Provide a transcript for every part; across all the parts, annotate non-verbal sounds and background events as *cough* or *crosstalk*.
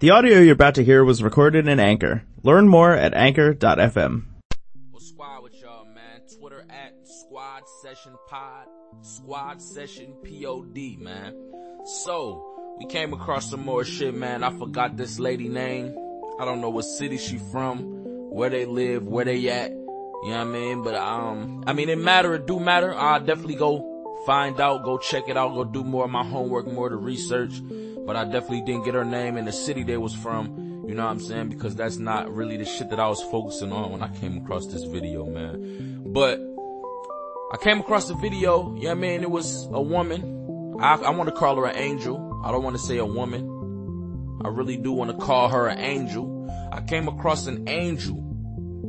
The audio you're about to hear was recorded in Anchor. Learn more at anchor.fm. What's squad with y'all, man? Twitter at Squad Session Pod, Squad Session Pod, man. So, we came across some more shit, man. I forgot this lady name. I don't know what city she from, where they live, where they at. You know what I mean? But, um, I mean, it matter, it do matter. I'll definitely go find out, go check it out, go do more of my homework, more of the research but I definitely didn't get her name and the city they was from. You know what I'm saying? Because that's not really the shit that I was focusing on when I came across this video, man. But I came across the video. Yeah, man, it was a woman. I, I want to call her an angel. I don't want to say a woman. I really do want to call her an angel. I came across an angel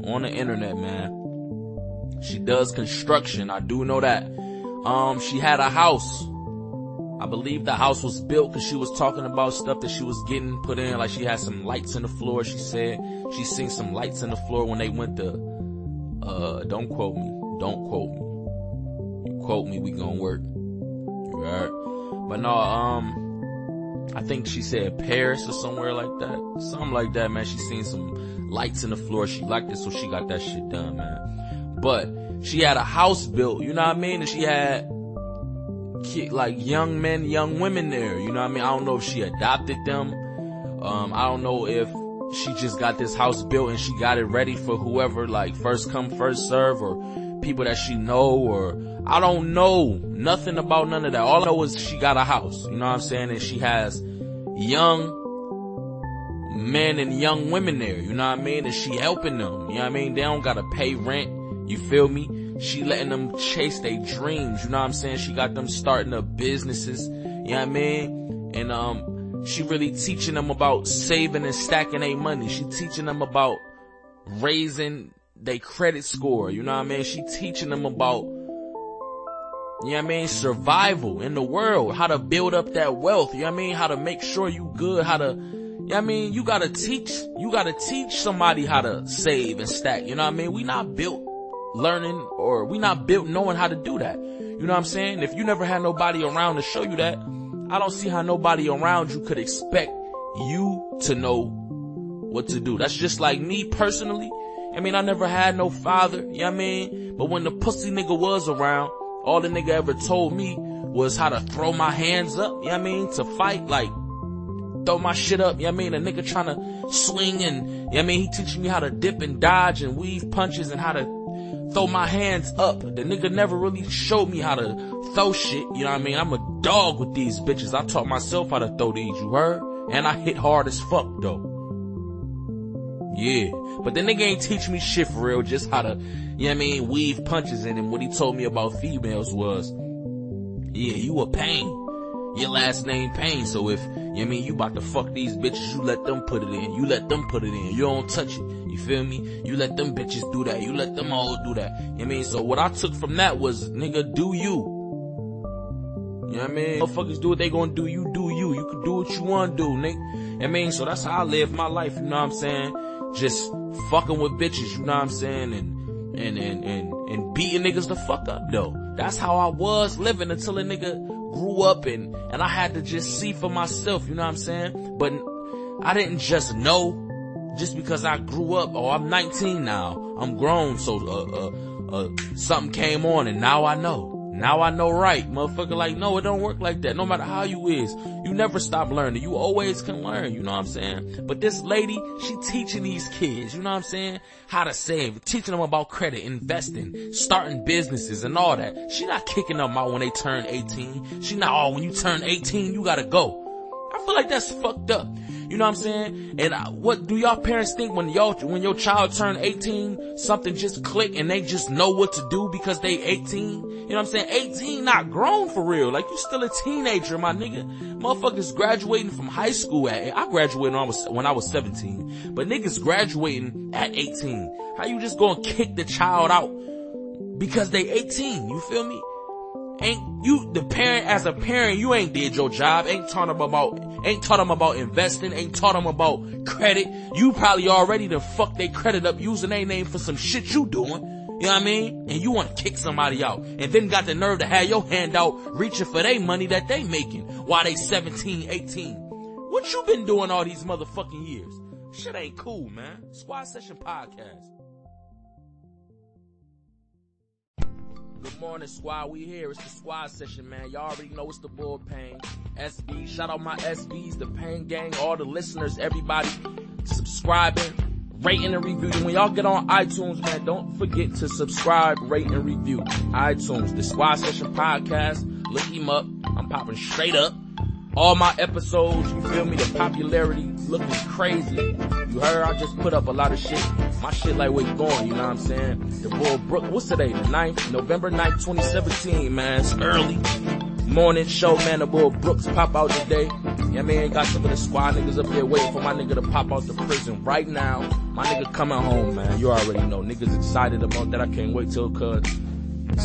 on the internet, man. She does construction. I do know that. Um, she had a house I believe the house was built because she was talking about stuff that she was getting put in. Like she had some lights in the floor. She said she seen some lights in the floor when they went to, uh, don't quote me. Don't quote me. You quote me, we gonna work. Alright. But no, um, I think she said Paris or somewhere like that. Something like that, man. She seen some lights in the floor. She liked it, so she got that shit done, man. But she had a house built, you know what I mean? And she had like young men, young women there. You know what I mean? I don't know if she adopted them. Um, I don't know if she just got this house built and she got it ready for whoever, like first come, first serve or people that she know or I don't know nothing about none of that. All I know is she got a house. You know what I'm saying? And she has young men and young women there. You know what I mean? And she helping them. You know what I mean? They don't gotta pay rent. You feel me? She letting them chase their dreams. You know what I'm saying? She got them starting up businesses. You know what I mean? And, um, she really teaching them about saving and stacking their money. She teaching them about raising their credit score. You know what I mean? She teaching them about, you know what I mean? Survival in the world. How to build up that wealth. You know what I mean? How to make sure you good. How to, know I mean? You gotta teach, you gotta teach somebody how to save and stack. You know what I mean? We not built learning or we not built knowing how to do that. You know what I'm saying? If you never had nobody around to show you that, I don't see how nobody around you could expect you to know what to do. That's just like me personally. I mean, I never had no father, you know what I mean? But when the pussy nigga was around, all the nigga ever told me was how to throw my hands up, you know what I mean? To fight, like, throw my shit up, you know what I mean? A nigga trying to swing and, you know what I mean? He teaching me how to dip and dodge and weave punches and how to throw my hands up. The nigga never really showed me how to throw shit. You know what I mean? I'm a dog with these bitches. I taught myself how to throw these, you heard? And I hit hard as fuck though. Yeah. But the nigga ain't teach me shit for real, just how to, you know what I mean, weave punches in. And what he told me about females was, yeah, you a Payne your last name Payne. So if, you I mean, you about to fuck these bitches, you let them put it in. You let them put it in. You don't touch it. You feel me? You let them bitches do that. You let them all do that. You I mean? So what I took from that was, nigga, do you. You know what I mean? Motherfuckers do what they gonna do. You do you. You can do what you wanna do, nigga. I mean? So that's how I live my life. You know what I'm saying? Just fucking with bitches. You know what I'm saying? And, and, and, and, and beating niggas the fuck up though. That's how I was living until a nigga grew up and, and I had to just see for myself, you know what I'm saying? But I didn't just know just because I grew up, oh, I'm 19 now, I'm grown, so, uh, uh, uh, something came on and now I know. Now I know right. Motherfucker like, no, it don't work like that. No matter how you is, you never stop learning. You always can learn, you know what I'm saying? But this lady, she teaching these kids, you know what I'm saying? How to save, teaching them about credit, investing, starting businesses and all that. She not kicking them out when they turn 18. She not, oh, when you turn 18, you gotta go. I feel like that's fucked up. You know what I'm saying? And uh, what do y'all parents think when y'all, when your child turn 18, something just click and they just know what to do because they 18? You know what I'm saying? 18 not grown for real. Like you still a teenager, my nigga. Motherfuckers graduating from high school at, I graduated when I was, when I was 17, but niggas graduating at 18. How you just gonna kick the child out because they 18? You feel me? Ain't you the parent as a parent you ain't did your job ain't taught them about ain't taught them about investing ain't taught them about credit you probably already to fuck their credit up using their name for some shit you doing you know what I mean? And you want to kick somebody out and then got the nerve to have your hand out reaching for their money that they making while they 17, 18. What What you been doing all these motherfucking years? Shit ain't cool, man. Squad Session Podcast. Good morning, squad. We here. It's the squad session, man. Y'all already know it's the bullpen. SB. Shout out my SBs, the Payne gang, all the listeners, everybody subscribing, rating and reviewing. When y'all get on iTunes, man, don't forget to subscribe, rate and review. iTunes, the squad session podcast. Look him up. I'm popping straight up. All my episodes, you feel me? The popularity looking crazy. You heard I just put up a lot of shit. My shit like you going, you know what I'm saying? The Bull Brook, what's today? The 9th, November 9th, 2017, man. It's early. Morning show, man. The Bull Brooks pop out today. Yeah, man, got some of the squad niggas up there waiting for my nigga to pop out the prison right now. My nigga coming home, man. You already know. Niggas excited about that. I can't wait till cuz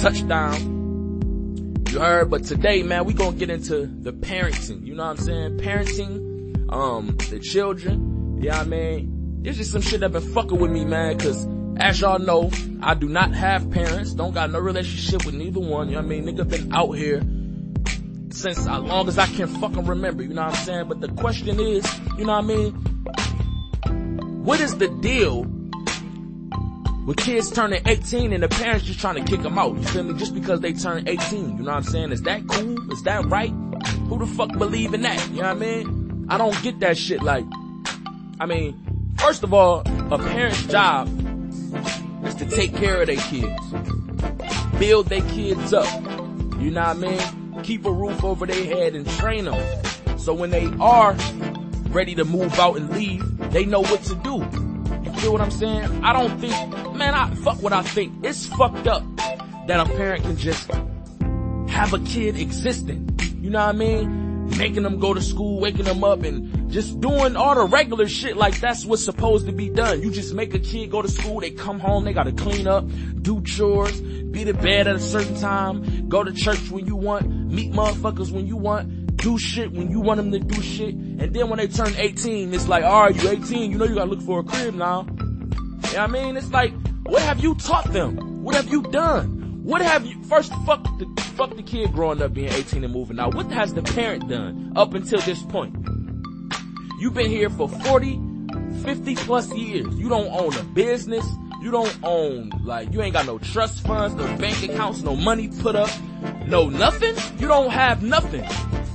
touchdown. You heard, but today, man, we gonna get into the parenting. You know what I'm saying? Parenting, um, the children. Yeah, I mean, there's just some shit that been fucking with me, man, cause as y'all know, I do not have parents, don't got no relationship with neither one. You know what I mean? Nigga been out here since as long as I can fucking remember, you know what I'm saying? But the question is, you know what I mean? What is the deal with kids turning 18 and the parents just trying to kick them out, you feel me? Just because they turn 18, you know what I'm saying? Is that cool? Is that right? Who the fuck believe in that? You know what I mean? I don't get that shit like, I mean, first of all, a parent's job is to take care of their kids. Build their kids up. You know what I mean? Keep a roof over their head and train them. So when they are ready to move out and leave, they know what to do You feel what I'm saying? I don't think, man, I fuck what I think. It's fucked up that a parent can just have a kid existing. You know what I mean? Making them go to school, waking them up and just doing all the regular shit like that's what's supposed to be done. You just make a kid go to school, they come home, they gotta clean up, do chores, be to bed at a certain time, go to church when you want, meet motherfuckers when you want, do shit when you want them to do shit. And then when they turn 18, it's like, alright, you 18, you know you gotta look for a crib now. You know I mean? It's like, what have you taught them? What have you done? What have you, first fuck the, fuck the kid growing up being 18 and moving out. What has the parent done up until this point? You've been here for 40, 50 plus years. You don't own a business. You don't own, like, you ain't got no trust funds, no bank accounts, no money put up, no nothing. You don't have nothing.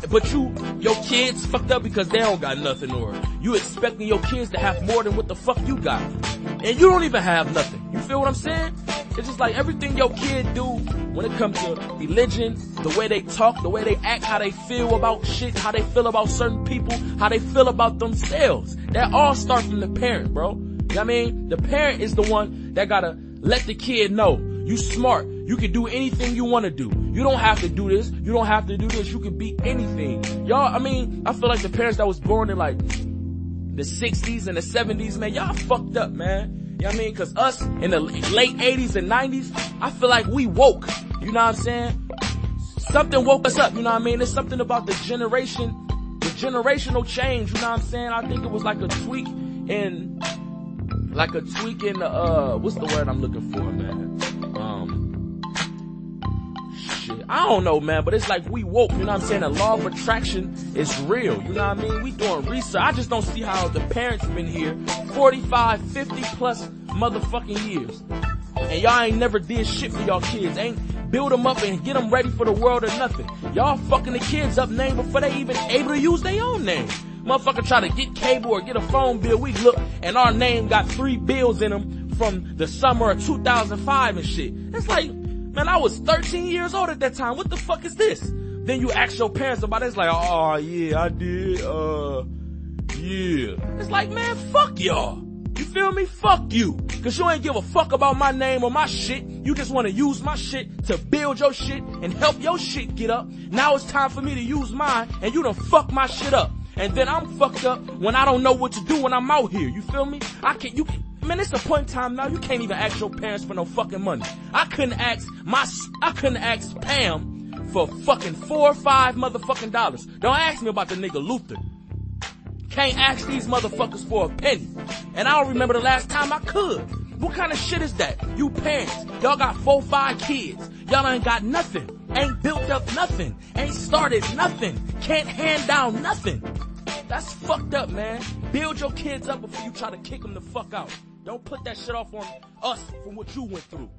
But you, your kids fucked up because they don't got nothing or you expecting your kids to have more than what the fuck you got. And you don't even have nothing. You feel what I'm saying? It's just like everything your kid do when it comes to religion, the way they talk, the way they act, how they feel about shit, how they feel about certain people, how they feel about themselves. That all starts from the parent, bro. You know what I mean? The parent is the one that gotta let the kid know you smart. You can do anything you want to do. You don't have to do this. You don't have to do this. You can be anything. Y'all, I mean, I feel like the parents that was born in like the 60s and the 70s, man, y'all fucked up, man. You know what I mean? Cause us in the late 80s and 90s, I feel like we woke. You know what I'm saying? Something woke us up, you know what I mean? It's something about the generation, the generational change, you know what I'm saying? I think it was like a tweak in, like a tweak in the, uh, what's the word I'm looking for, man? shit. I don't know, man, but it's like we woke, you know what I'm saying? The law of attraction is real, you know what I mean? We doing research. I just don't see how the parents been here 45, 50 plus motherfucking years. And y'all ain't never did shit for y'all kids. Ain't build them up and get them ready for the world or nothing. Y'all fucking the kids up name before they even able to use their own name. Motherfucker try to get cable or get a phone bill. We look and our name got three bills in them from the summer of 2005 and shit. It's like, Man, I was 13 years old at that time. What the fuck is this? Then you ask your parents about it. It's like, oh yeah, I did. Uh, yeah. It's like, man, fuck y'all. Feel me? Fuck you. Cause you ain't give a fuck about my name or my shit. You just wanna use my shit to build your shit and help your shit get up. Now it's time for me to use mine and you done fuck my shit up. And then I'm fucked up when I don't know what to do when I'm out here. You feel me? I can't, you, Man, it's a point in time now. You can't even ask your parents for no fucking money. I couldn't ask my, I couldn't ask Pam for fucking four or five motherfucking dollars. Don't ask me about the nigga Luther. Can't ask these motherfuckers for a penny. And I don't remember the last time I could. What kind of shit is that? You parents, y'all got four, five kids. Y'all ain't got nothing. Ain't built up nothing. Ain't started nothing. Can't hand down nothing. That's fucked up, man. Build your kids up before you try to kick them the fuck out. Don't put that shit off on us from what you went through.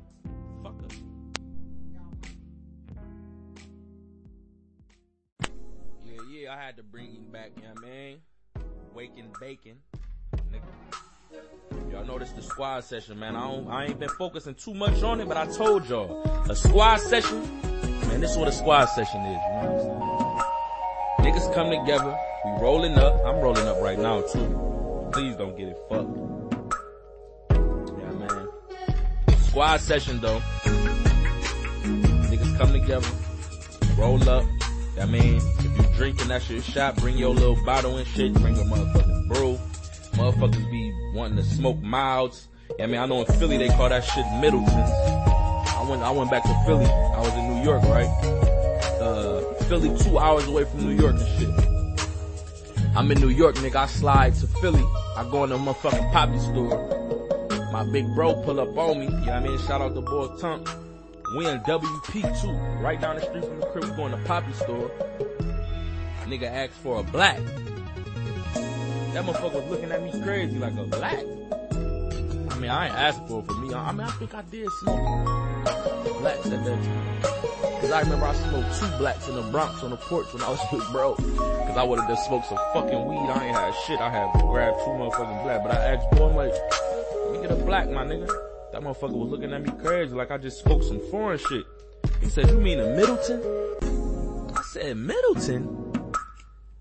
Yeah, yeah, I had to bring him back, you know what I mean? Waking bacon. Nigga. Y'all noticed the squad session, man. I don't, I ain't been focusing too much on it, but I told y'all. A squad session, man, this is what a squad session is, you know what I'm saying? Niggas come together, we rolling up. I'm rolling up right now too. Please don't get it fucked. Yeah, man. Squad session though. Niggas come together, roll up. I mean, if you drinking that shit shot, bring your little bottle and shit, bring a motherfucking brew. Motherfuckers be wanting to smoke milds. I mean, I know in Philly they call that shit Middleton's. I went, I went back to Philly. I was in New York, right? Uh, Philly two hours away from New York and shit. I'm in New York, nigga. I slide to Philly. I go in the motherfucking poppy store. My big bro pull up on me. You know what I mean? Shout out to boy Tunk. We in WP2, right down the street from the crib. We going to poppy store. Nigga asked for a black. That motherfucker was looking at me crazy like a black. I mean, I ain't asking for it for me. I mean, I think I did smoke blacks at that time. Cause I remember I smoked two blacks in the Bronx on the porch when I was *laughs* with bro. Cause I would've just smoked some fucking weed. I ain't had shit. I had grabbed two motherfucking black. But I asked boy, I'm like, let me get a black, my nigga. That motherfucker was looking at me crazy like I just spoke some foreign shit. He said, you mean a Middleton? I said, Middleton?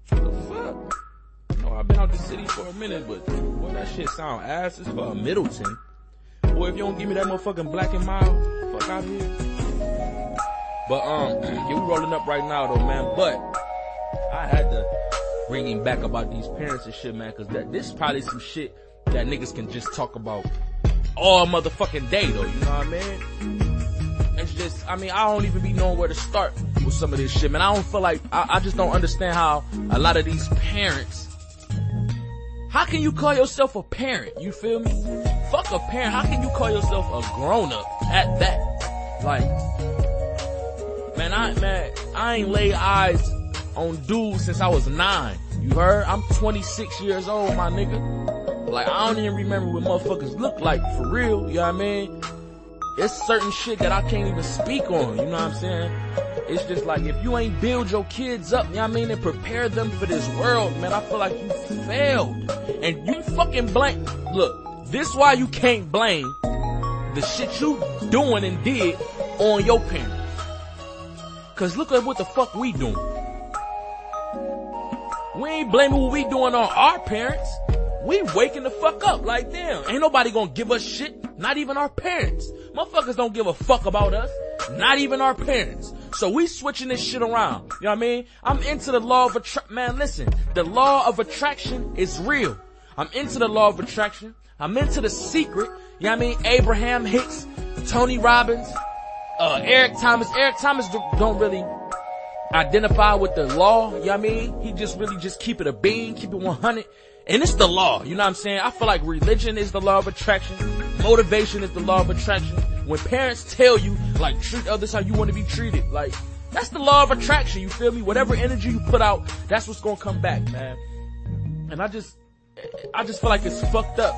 What the fuck? No, I've been out the city for a minute, but boy, that shit sound ass as for a Middleton. Boy, if you don't give me that motherfucking black and mild, fuck out here. But um, *clears throat* we rolling up right now though, man. But I had to bring him back about these parents and shit, man, cause that this is probably some shit that niggas can just talk about all motherfucking day though, you know what I mean? It's just, I mean, I don't even be knowing where to start with some of this shit, man. I don't feel like, I, I just don't understand how a lot of these parents, how can you call yourself a parent? You feel me? Fuck a parent. How can you call yourself a grown up at that? Like, man, I, man, I ain't laid eyes on dudes since I was nine. You heard? I'm 26 years old, my nigga. Like, I don't even remember what motherfuckers look like for real, you know what I mean? It's certain shit that I can't even speak on, you know what I'm saying? It's just like, if you ain't build your kids up, you know what I mean, and prepare them for this world, man, I feel like you failed. And you fucking blame, look, this why you can't blame the shit you doing and did on your parents. Cause look at what the fuck we doing. We ain't blaming what we doing on our parents. We waking the fuck up like damn. Ain't nobody gonna give us shit. Not even our parents. Motherfuckers don't give a fuck about us. Not even our parents. So we switching this shit around. You know what I mean? I'm into the law of attraction. Man, listen. The law of attraction is real. I'm into the law of attraction. I'm into the secret. You know what I mean? Abraham Hicks, Tony Robbins, uh, Eric Thomas. Eric Thomas don't really identify with the law. You know what I mean? He just really just keep it a bean, keep it 100. And it's the law. You know what I'm saying? I feel like religion is the law of attraction. Motivation is the law of attraction. When parents tell you, like, treat others how you want to be treated, like, that's the law of attraction. You feel me? Whatever energy you put out, that's what's gonna come back, man. And I just, I just feel like it's fucked up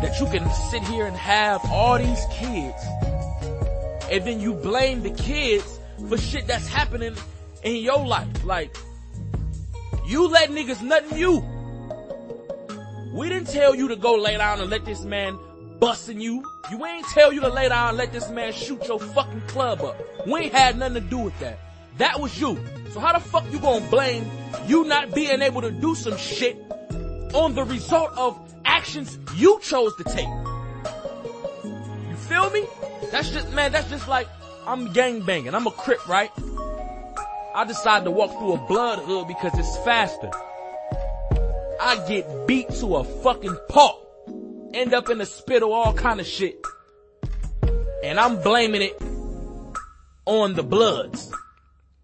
that you can sit here and have all these kids and then you blame the kids for shit that's happening in your life. Like, you let niggas nothing you. We didn't tell you to go lay down and let this man busting you. You ain't tell you to lay down and let this man shoot your fucking club up. We ain't had nothing to do with that. That was you. So how the fuck you gonna blame you not being able to do some shit on the result of actions you chose to take? You feel me? That's just, man, that's just like, I'm gang banging. I'm a crip, right? I decide to walk through a blood hood because it's faster. I get beat to a fucking pulp. End up in the spittle, all kind of shit. And I'm blaming it on the bloods.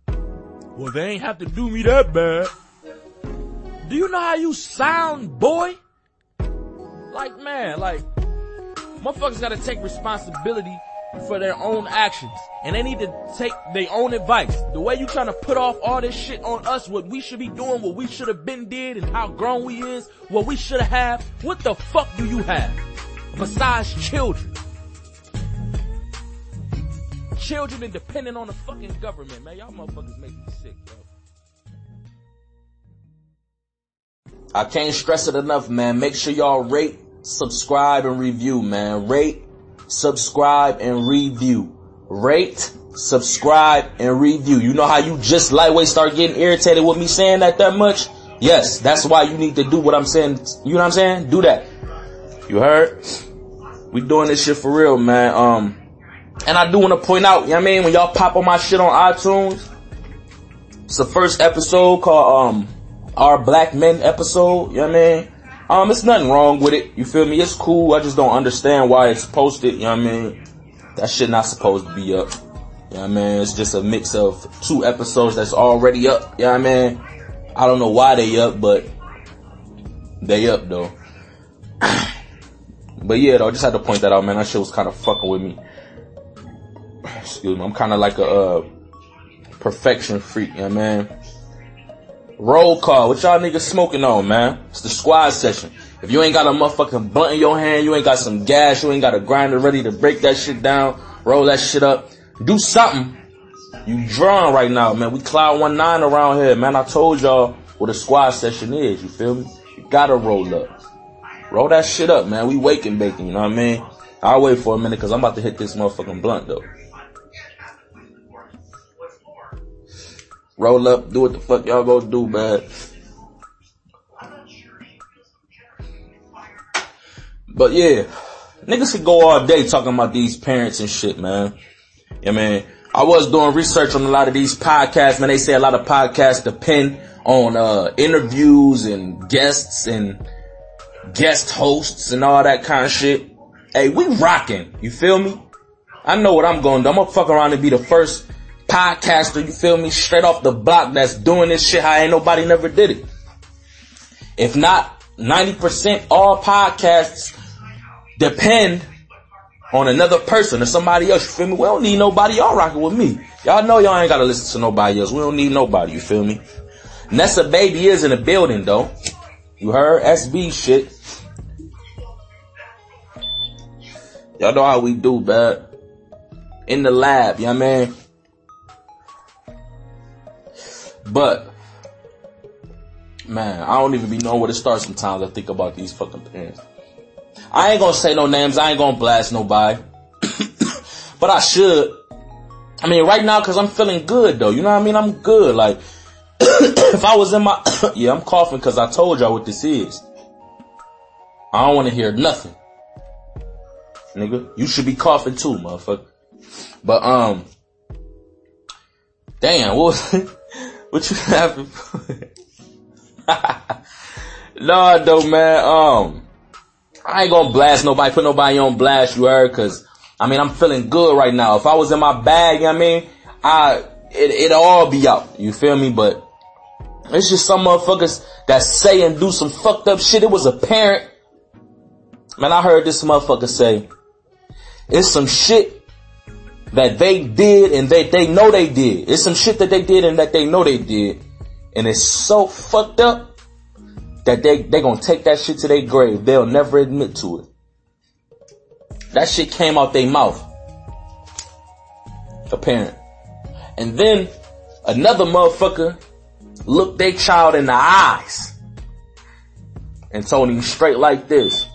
Well, they ain't have to do me that bad. Do you know how you sound, boy? Like, man, like, motherfuckers gotta take responsibility for their own actions. And they need to take their own advice. The way you trying to put off all this shit on us, what we should be doing, what we should have been did, and how grown we is, what we should have, what the fuck do you have? Besides children. Children and on the fucking government, man. Y'all motherfuckers make me sick, bro. I can't stress it enough, man. Make sure y'all rate, subscribe, and review, man. Rate, subscribe, and review. Rate, subscribe, and review. You know how you just lightweight start getting irritated with me saying that that much? Yes, that's why you need to do what I'm saying. You know what I'm saying? Do that. You heard? We doing this shit for real, man. Um, and I do want to point out, you know what I mean? When y'all pop on my shit on iTunes, it's the first episode called, um, our black men episode, you know what I mean? Um, it's nothing wrong with it. You feel me? It's cool. I just don't understand why it's posted, you know what I mean? That shit not supposed to be up. You know what I mean? It's just a mix of two episodes that's already up, you know what I mean? I don't know why they up, but they up though. *clears throat* but yeah, though, I just had to point that out, man. That shit was kind of fucking with me. Excuse me. I'm kind of like a, uh, perfection freak, you know what I mean? Roll call. What y'all niggas smoking on, man? It's the squad session. If you ain't got a motherfucking blunt in your hand, you ain't got some gas, you ain't got a grinder ready to break that shit down, roll that shit up, do something. You drawn right now, man. We cloud one nine around here, man. I told y'all what a squad session is, you feel me? You gotta roll up. Roll that shit up, man. We waking bacon, you know what I mean? I'll wait for a minute cause I'm about to hit this motherfucking blunt though. Roll up, do what the fuck y'all go do, man. But yeah, niggas could go all day talking about these parents and shit, man. Yeah, man. I was doing research on a lot of these podcasts, man. They say a lot of podcasts depend on, uh, interviews and guests and guest hosts and all that kind of shit. Hey, we rocking. You feel me? I know what I'm going to do. I'm gonna fuck around and be the first podcaster, you feel me, straight off the block that's doing this shit how ain't nobody never did it. If not 90% all podcasts depend on another person or somebody else, you feel me? We don't need nobody, y'all rocking with me. Y'all know y'all ain't gotta listen to nobody else. We don't need nobody, you feel me? Nessa Baby is in the building though. You heard? SB shit. Y'all know how we do, man. In the lab, you know what I mean? But, man, I don't even be knowing where to start sometimes. I think about these fucking parents. I ain't gonna say no names. I ain't gonna blast nobody. *coughs* but I should. I mean, right now, cause I'm feeling good though. You know what I mean? I'm good. Like, *coughs* if I was in my, *coughs* yeah, I'm coughing cause I told y'all what this is. I don't want to hear nothing. Nigga, you should be coughing too, motherfucker. But, um, damn, *laughs* what was? What you having for? *laughs* nah, though, man. Um, I ain't gonna blast nobody, put nobody on blast, you heard? Cause, I mean, I'm feeling good right now. If I was in my bag, you know what I mean? I, it, it'll all be out. You feel me? But, it's just some motherfuckers that say and do some fucked up shit. It was apparent. parent. Man, I heard this motherfucker say, it's some shit that they did and that they know they did. It's some shit that they did and that they know they did. And it's so fucked up that they, they gonna take that shit to their grave. They'll never admit to it. That shit came out their mouth. A parent. And then another motherfucker looked their child in the eyes and told him straight like this.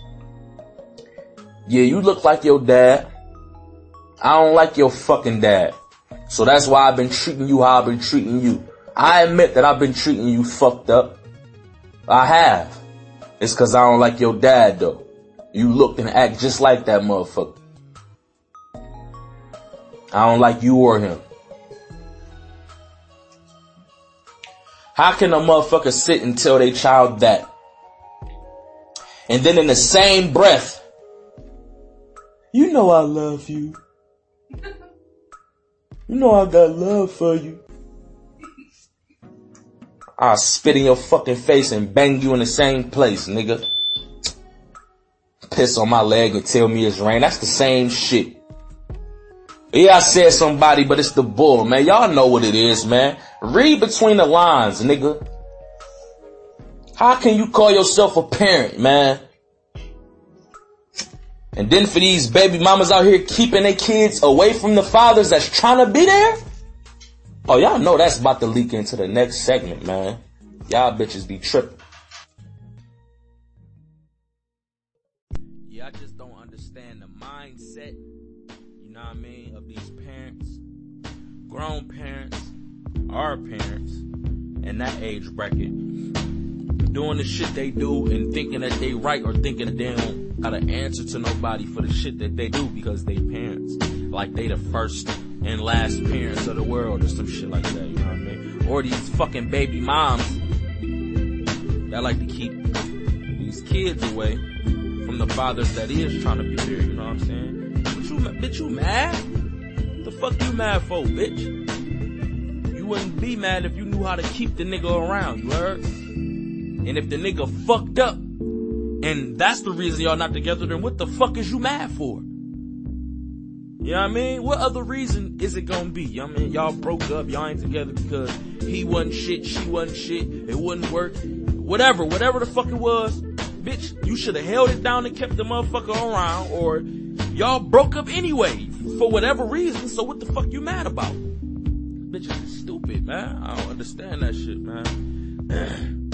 Yeah, you look like your dad. I don't like your fucking dad. So that's why I've been treating you how I've been treating you. I admit that I've been treating you fucked up. I have. It's cause I don't like your dad though. You look and act just like that motherfucker. I don't like you or him. How can a motherfucker sit and tell their child that? And then in the same breath, you know I love you. *laughs* You know I got love for you. I'll spit in your fucking face and bang you in the same place, nigga. Piss on my leg and tell me it's rain. That's the same shit. Yeah, I said somebody, but it's the bull, man. Y'all know what it is, man. Read between the lines, nigga. How can you call yourself a parent, man? And then for these baby mamas out here keeping their kids away from the fathers that's trying to be there? Oh, y'all know that's about to leak into the next segment, man. Y'all bitches be tripping. Yeah, I just don't understand the mindset, you know what I mean, of these parents, grown parents, our parents, in that age bracket, doing the shit they do and thinking that they right or thinking that they don't gotta answer to nobody for the shit that they do because they parents. Like they the first and last parents of the world or some shit like that, you know what I mean? Or these fucking baby moms that like to keep these kids away from the fathers that is trying to be there, you know what I'm saying? But you, bitch, you mad? The fuck you mad for, bitch? You wouldn't be mad if you knew how to keep the nigga around, you heard? And if the nigga fucked up, and that's the reason y'all not together, then what the fuck is you mad for? You know what I mean? What other reason is it gonna be? You know I mean? Y'all broke up, y'all ain't together because he wasn't shit, she wasn't shit, it wouldn't work. Whatever, whatever the fuck it was, bitch, you should have held it down and kept the motherfucker around, or y'all broke up anyway, for whatever reason, so what the fuck you mad about? Bitches is stupid, man. I don't understand that shit, man.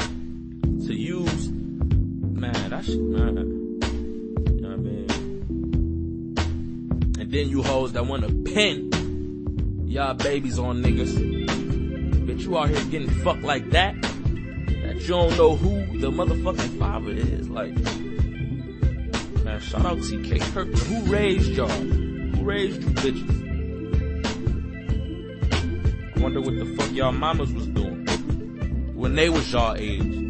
*clears throat* to use, man, that shit, man. then you hoes that wanna pin y'all babies on niggas. Bitch, you out here getting fucked like that, that you don't know who the motherfucking father is. Like, man, shout out TK Kirkland. Who raised y'all? Who raised you bitches? I wonder what the fuck y'all mamas was doing when they was y'all age.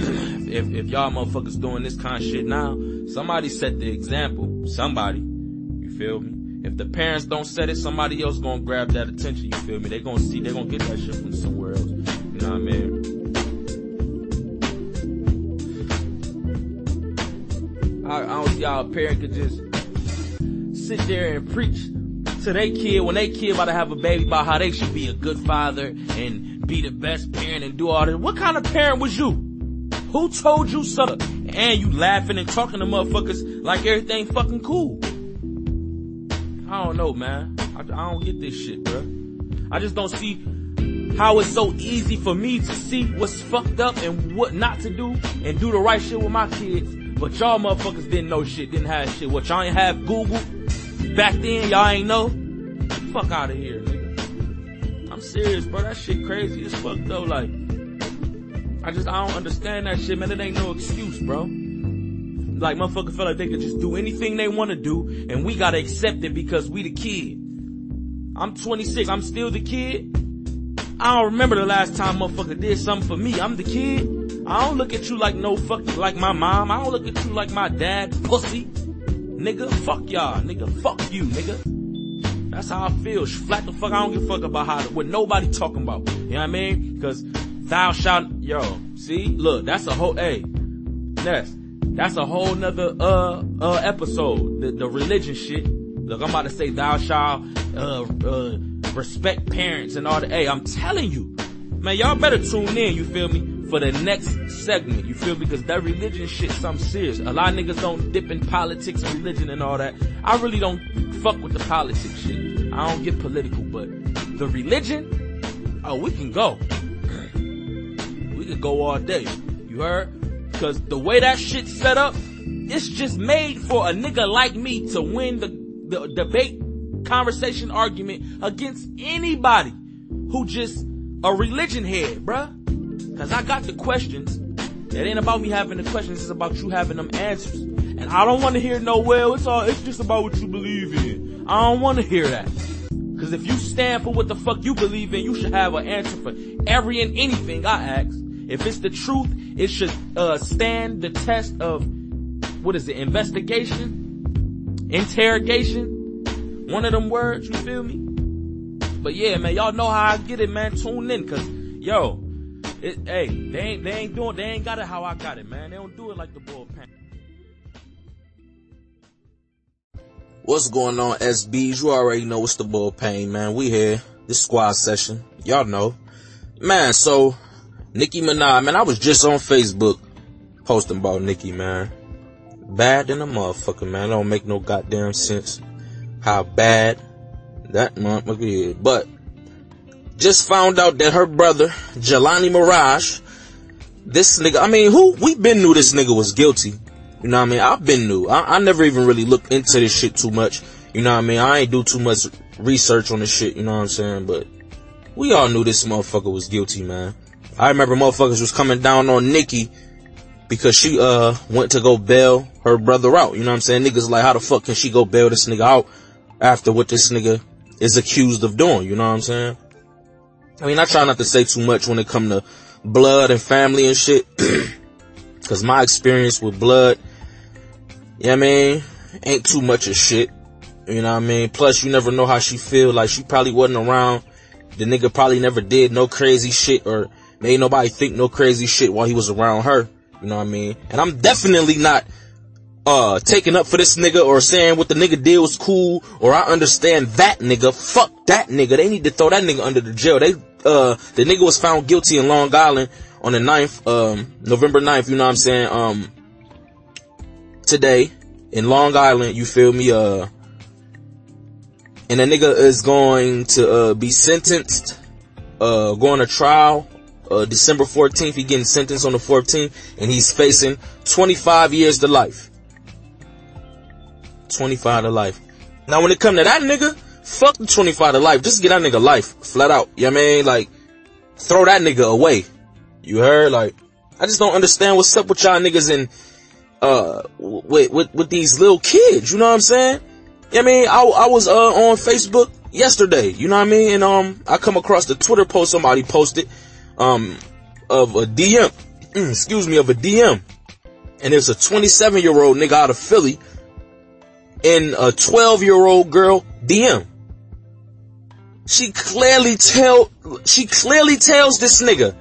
*clears throat* if, if y'all motherfuckers doing this kind of shit now, somebody set the example. Somebody You feel me? If the parents don't set it, somebody else gonna grab that attention, you feel me? They gonna see, they gonna get that shit from somewhere else. You know what I mean? I, I don't see how a parent could just sit there and preach to their kid when they kid about to have a baby about how they should be a good father and be the best parent and do all this. What kind of parent was you? Who told you something? And you laughing and talking to motherfuckers like everything fucking cool. I don't know, man. I, I don't get this shit, bro. I just don't see how it's so easy for me to see what's fucked up and what not to do and do the right shit with my kids. But y'all motherfuckers didn't know shit, didn't have shit. What y'all ain't have Google back then, y'all ain't know. Fuck out of here, nigga. I'm serious, bro. That shit crazy as fuck though. Like, I just I don't understand that shit, man. It ain't no excuse, bro. Like motherfuckers feel like they could just do anything they want to do and we gotta accept it because we the kid. I'm 26. I'm still the kid. I don't remember the last time motherfucker did something for me. I'm the kid. I don't look at you like no fuck, like my mom. I don't look at you like my dad, pussy. Nigga, fuck y'all. Nigga, fuck you, nigga. That's how I feel. Flat the fuck. I don't give a fuck about how, what nobody talking about. You know what I mean? Cause thou shalt, yo, see, look, that's a whole, hey, Ness, that's a whole nother, uh, uh, episode. The, the religion shit. Look, I'm about to say thou shalt, uh, uh, respect parents and all that. Hey, I'm telling you, man, y'all better tune in, you feel me, for the next segment, you feel me? Because that religion shit something serious. A lot of niggas don't dip in politics religion and all that. I really don't fuck with the politics shit. I don't get political, but the religion, oh, we can go. Can go all day. You heard? Cause the way that shit set up, it's just made for a nigga like me to win the, the debate, conversation, argument against anybody who just a religion head, bruh. Cause I got the questions. It ain't about me having the questions, it's about you having them answers. And I don't want to hear no, well, it's all, it's just about what you believe in. I don't want to hear that. Cause if you stand for what the fuck you believe in, you should have an answer for every and anything I ask. If it's the truth, it should uh, stand the test of what is it? Investigation, interrogation. One of them words. You feel me? But yeah, man, y'all know how I get it, man. Tune in, cause yo, it, hey, they ain't they ain't doing they ain't got it how I got it, man. They don't do it like the bullpen. What's going on, SBs? You already know it's the bullpen, man. We here. This squad session. Y'all know. Man, so, Nicki Minaj, man, I was just on Facebook posting about Nicki, man. Bad than a motherfucker, man. It don't make no goddamn sense how bad that motherfucker is. But, just found out that her brother, Jelani Maraj, this nigga, I mean, who, we been knew this nigga was guilty you know what I mean? I've been new. I, I never even really looked into this shit too much. You know what I mean? I ain't do too much research on this shit, you know what I'm saying? But we all knew this motherfucker was guilty, man. I remember motherfuckers was coming down on Nicki because she, uh, went to go bail her brother out. You know what I'm saying? Niggas like, how the fuck can she go bail this nigga out after what this nigga is accused of doing? You know what I'm saying? I mean, I try not to say too much when it come to blood and family and shit. *clears throat* Cause my experience with blood you know what I mean? Ain't too much of shit. You know what I mean? Plus, you never know how she feel. Like, she probably wasn't around. The nigga probably never did no crazy shit or made nobody think no crazy shit while he was around her. You know what I mean? And I'm definitely not, uh, taking up for this nigga or saying what the nigga did was cool or I understand that nigga. Fuck that nigga. They need to throw that nigga under the jail. They, uh, the nigga was found guilty in Long Island on the 9th, um, November 9th, you know what I'm saying? Um, today in Long Island, you feel me? Uh, and a nigga is going to, uh, be sentenced, uh, going to trial, uh, December 14th. He getting sentenced on the 14th and he's facing 25 years to life. 25 to life. Now when it come to that nigga, fuck the 25 to life. Just get that nigga life. Flat out. You know what I mean? Like, throw that nigga away. You heard? Like, I just don't understand what's up with y'all niggas and uh, with, with, with these little kids, you know what I'm saying? I mean, I, I was, uh, on Facebook yesterday, you know what I mean? And, um, I come across the Twitter post somebody posted, um, of a DM, excuse me, of a DM. And it's a 27 year old nigga out of Philly and a 12 year old girl DM. She clearly tell, she clearly tells this nigga,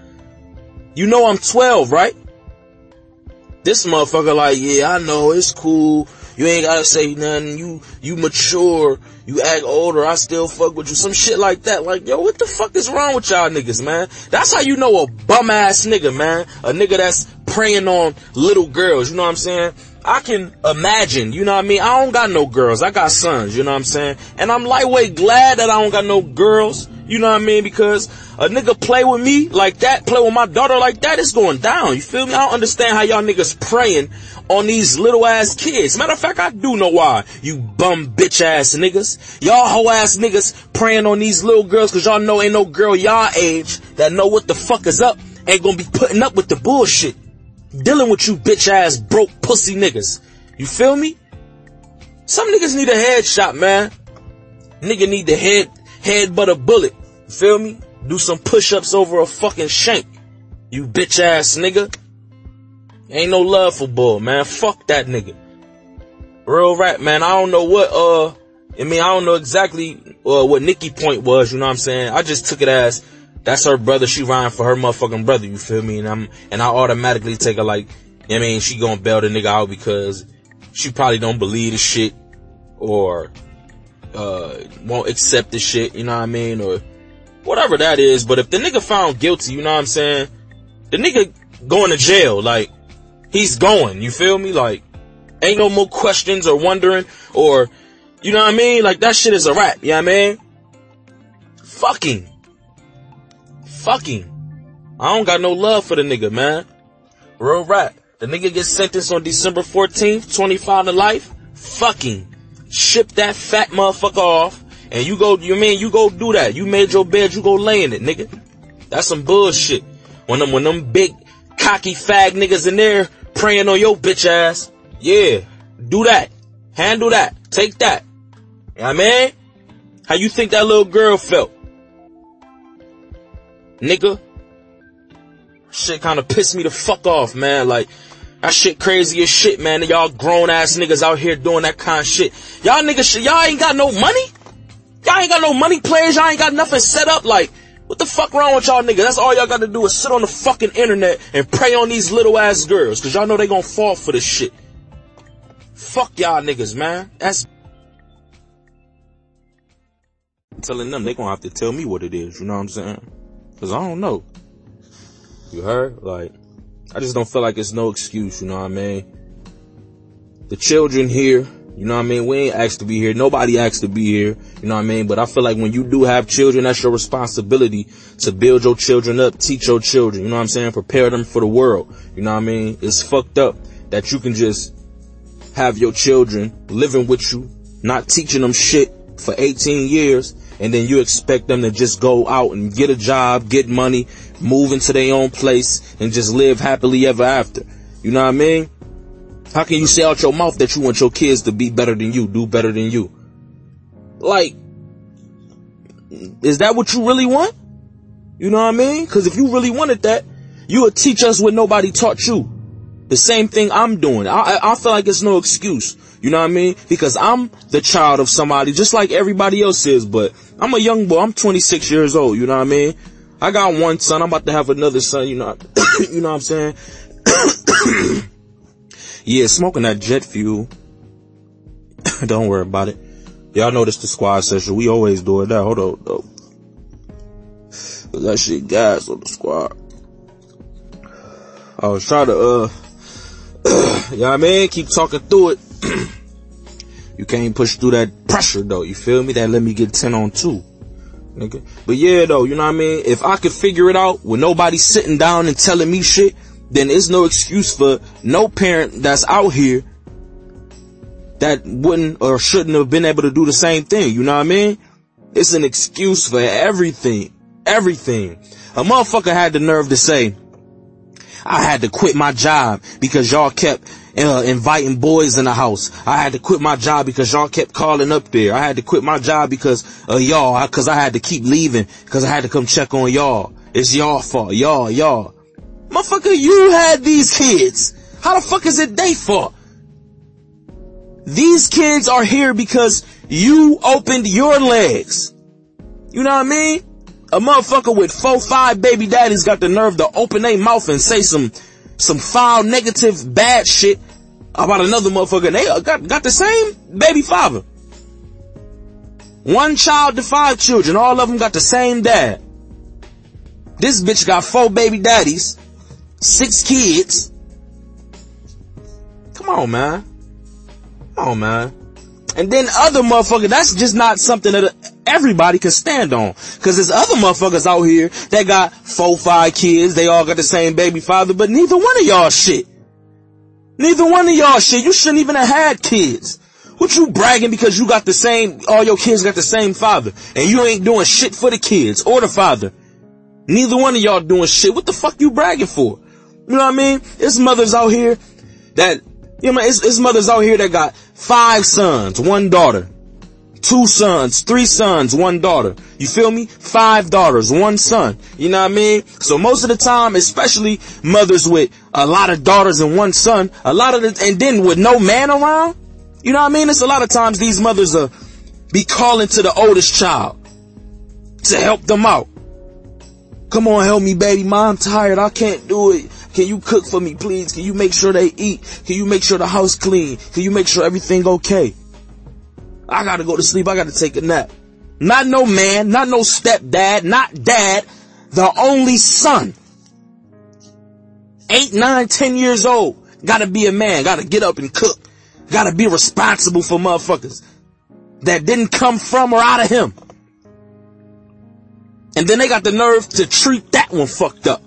you know I'm 12, right? This motherfucker like, yeah, I know, it's cool. You ain't gotta say nothing. You, you mature. You act older. I still fuck with you. Some shit like that. Like, yo, what the fuck is wrong with y'all niggas, man? That's how you know a bum ass nigga, man. A nigga that's preying on little girls. You know what I'm saying? I can imagine, you know what I mean? I don't got no girls. I got sons, you know what I'm saying? And I'm lightweight glad that I don't got no girls. You know what I mean? Because a nigga play with me like that, play with my daughter like that, it's going down. You feel me? I don't understand how y'all niggas praying on these little ass kids. Matter of fact, I do know why. You bum bitch ass niggas. Y'all hoe ass niggas praying on these little girls cause y'all know ain't no girl y'all age that know what the fuck is up ain't gonna be putting up with the bullshit. Dealing with you bitch ass broke pussy niggas. You feel me? Some niggas need a headshot, man. Nigga need the head, head but a bullet. You feel me? Do some push-ups over a fucking shank. You bitch ass nigga. Ain't no love for bull, man. Fuck that nigga. Real rap, man. I don't know what, uh, I mean, I don't know exactly, uh, what Nicki point was, you know what I'm saying? I just took it as, that's her brother, she riding for her motherfucking brother, you feel me? And I'm, and I automatically take her like, I mean, she gonna bail the nigga out because she probably don't believe the shit, or, uh, won't accept the shit, you know what I mean? Or, whatever that is, but if the nigga found guilty, you know what I'm saying? The nigga going to jail, like, he's going, you feel me? Like, ain't no more questions or wondering or, you know what I mean? Like, that shit is a wrap, you know what I mean? Fucking. Fucking. I don't got no love for the nigga, man. Real rap. The nigga gets sentenced on December 14th, 25 to life. Fucking. Ship that fat motherfucker off and you go, you mean you go do that. You made your bed, you go lay in it, nigga. That's some bullshit. When them, when them big cocky fag niggas in there praying on your bitch ass. Yeah. Do that. Handle that. Take that. You I mean? How you think that little girl felt? Nigga. Shit kinda pissed me the fuck off, man. Like, that shit crazy as shit, man. Y'all grown ass niggas out here doing that kind of shit. Y'all niggas, y'all ain't got no money? Y'all ain't got no money players. Y'all ain't got nothing set up. Like, what the fuck wrong with y'all niggas? That's all y'all got to do is sit on the fucking internet and prey on these little ass girls. Cause y'all know they gonna fall for this shit. Fuck y'all niggas, man. That's telling them, they gonna have to tell me what it is, you know what I'm saying? Cause I don't know. You heard? Like, I just don't feel like it's no excuse, you know what I mean? The children here, you know what I mean? We ain't asked to be here. Nobody asked to be here. You know what I mean? But I feel like when you do have children, that's your responsibility to build your children up, teach your children. You know what I'm saying? Prepare them for the world. You know what I mean? It's fucked up that you can just have your children living with you, not teaching them shit for 18 years, and then you expect them to just go out and get a job, get money, move into their own place, and just live happily ever after. You know what I mean? How can you say out your mouth that you want your kids to be better than you, do better than you? Like, is that what you really want? You know what I mean? Cause if you really wanted that, you would teach us what nobody taught you. The same thing I'm doing. I, I feel like it's no excuse. You know what I mean? Because I'm the child of somebody just like everybody else is, but I'm a young boy. I'm 26 years old. You know what I mean? I got one son. I'm about to have another son. You know, *coughs* you know what I'm saying? *coughs* yeah, smoking that jet fuel. *coughs* Don't worry about it. Y'all notice the squad session. We always do it that. Hold on, though. That shit gas on the squad. I was trying to, uh, *coughs* you know what I mean? Keep talking through it. *coughs* you can't push through that pressure though, you feel me? That let me get 10 on 2. Nigga. But yeah though, you know what I mean? If I could figure it out with nobody sitting down and telling me shit, then it's no excuse for no parent that's out here that wouldn't or shouldn't have been able to do the same thing. You know what I mean? It's an excuse for everything. Everything. A motherfucker had the nerve to say, I had to quit my job because y'all kept uh, inviting boys in the house. I had to quit my job because y'all kept calling up there. I had to quit my job because of y'all, because I had to keep leaving because I had to come check on y'all. It's y'all fault. Y'all, y'all. Motherfucker, you had these kids. How the fuck is it they fault? These kids are here because you opened your legs. You know what I mean? A motherfucker with four, five baby daddies got the nerve to open their mouth and say some, some foul, negative, bad shit about another motherfucker. They uh, got, got the same baby father. One child to five children. All of them got the same dad. This bitch got four baby daddies, six kids. Come on, man. Come on, man. And then other motherfuckers, that's just not something that everybody can stand on. Cause there's other motherfuckers out here that got four, five kids. They all got the same baby father, but neither one of y'all shit. Neither one of y'all shit. You shouldn't even have had kids. What you bragging because you got the same, all your kids got the same father and you ain't doing shit for the kids or the father. Neither one of y'all doing shit. What the fuck you bragging for? You know what I mean? It's mothers out here that, you know, it's, it's mothers out here that got five sons, one daughter two sons, three sons, one daughter. You feel me? Five daughters, one son. You know what I mean? So most of the time, especially mothers with a lot of daughters and one son, a lot of the, and then with no man around, you know what I mean? It's a lot of times these mothers are be calling to the oldest child to help them out. Come on, help me, baby. Mom, I'm tired. I can't do it. Can you cook for me, please? Can you make sure they eat? Can you make sure the house clean? Can you make sure everything okay? I gotta go to sleep. I gotta take a nap. Not no man, not no stepdad, not dad, the only son. Eight, nine, ten years old. Gotta be a man. Gotta get up and cook. Gotta be responsible for motherfuckers that didn't come from or out of him. And then they got the nerve to treat that one fucked up.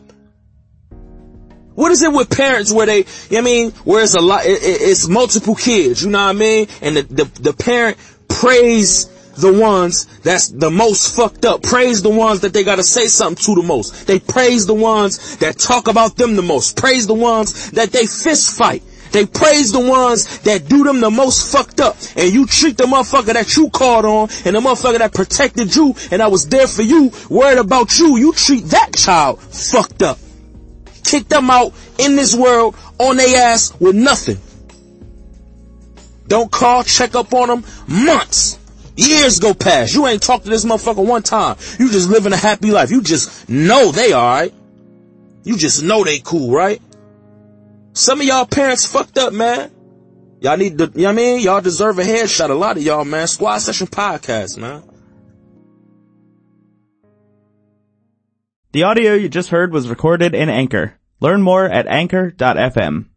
What is it with parents where they, you know I mean, where it's a lot, it, it, it's multiple kids, you know what I mean? And the, the, the parent praise the ones that's the most fucked up. Praise the ones that they gotta say something to the most. They praise the ones that talk about them the most. Praise the ones that they fist fight. They praise the ones that do them the most fucked up. And you treat the motherfucker that you called on and the motherfucker that protected you and I was there for you, worried about you, you treat that child fucked up. Kick them out in this world on their ass with nothing. Don't call, check up on them months. Years go past. You ain't talked to this motherfucker one time. You just living a happy life. You just know they alright. You just know they cool, right? Some of y'all parents fucked up, man. Y'all need to, you know what I mean? Y'all deserve a headshot. A lot of y'all, man. Squad Session Podcast, man. The audio you just heard was recorded in Anchor. Learn more at anchor.fm.